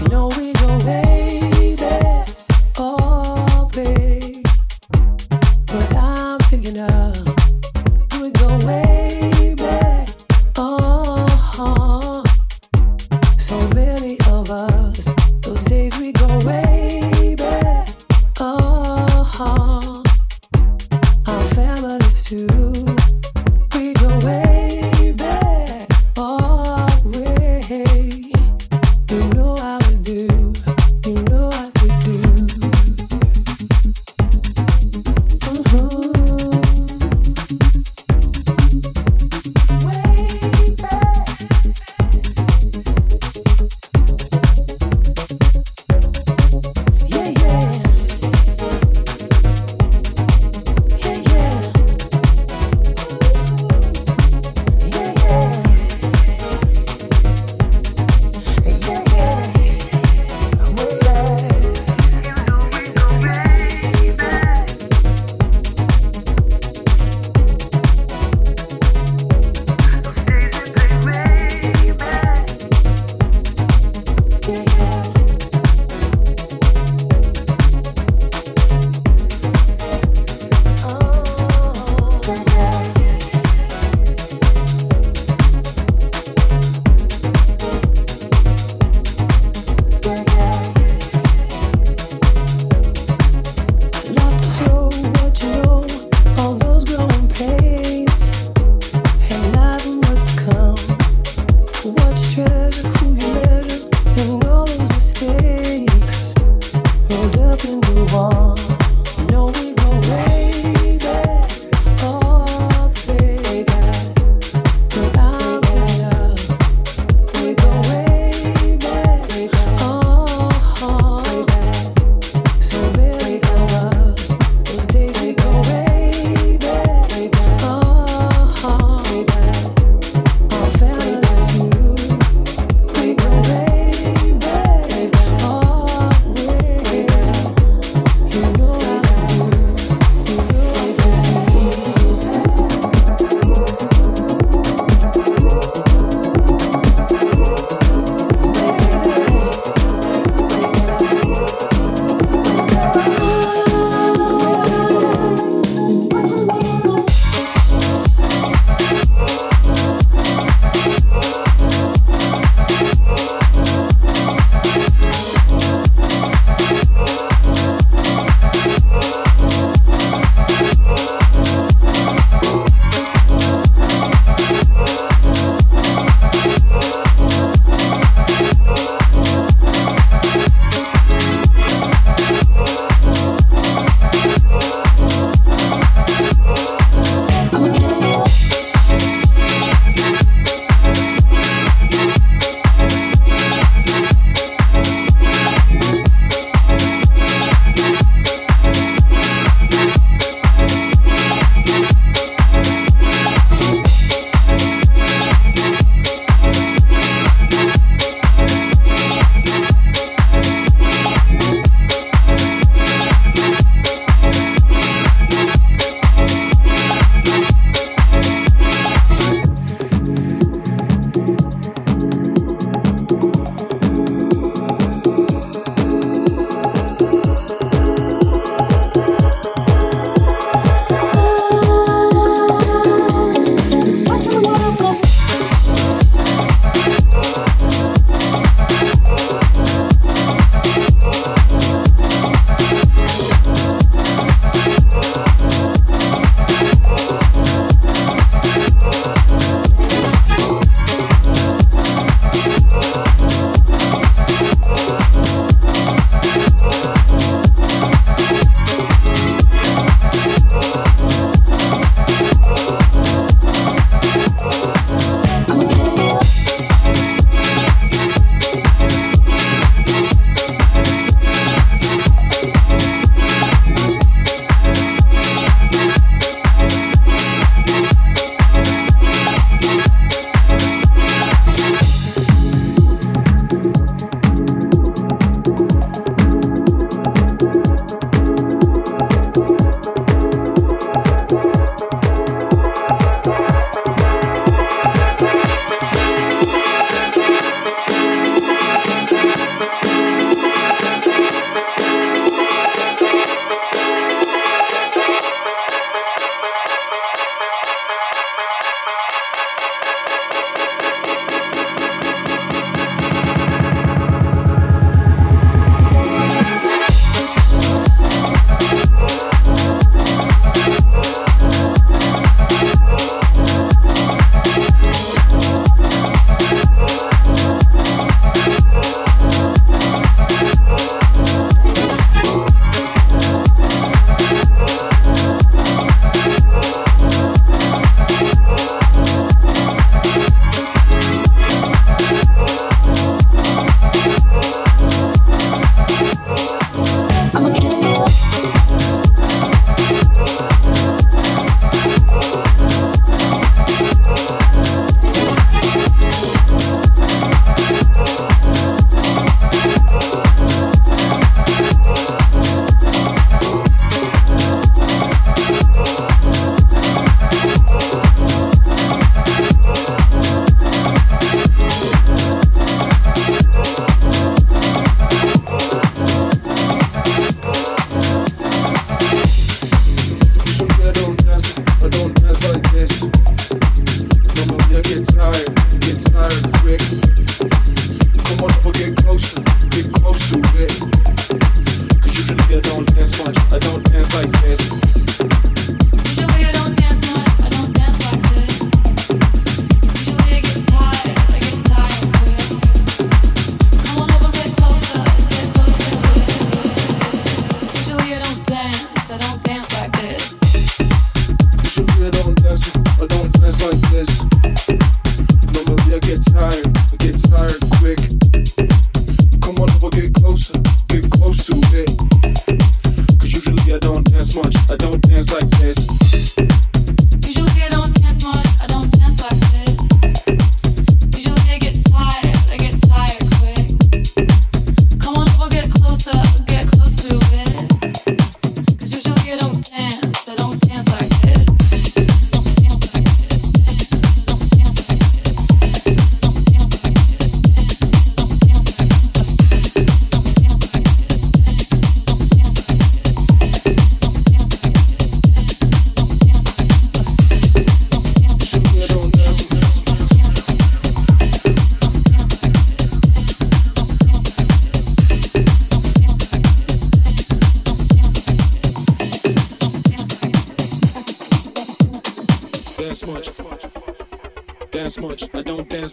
You know we go way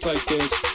like this.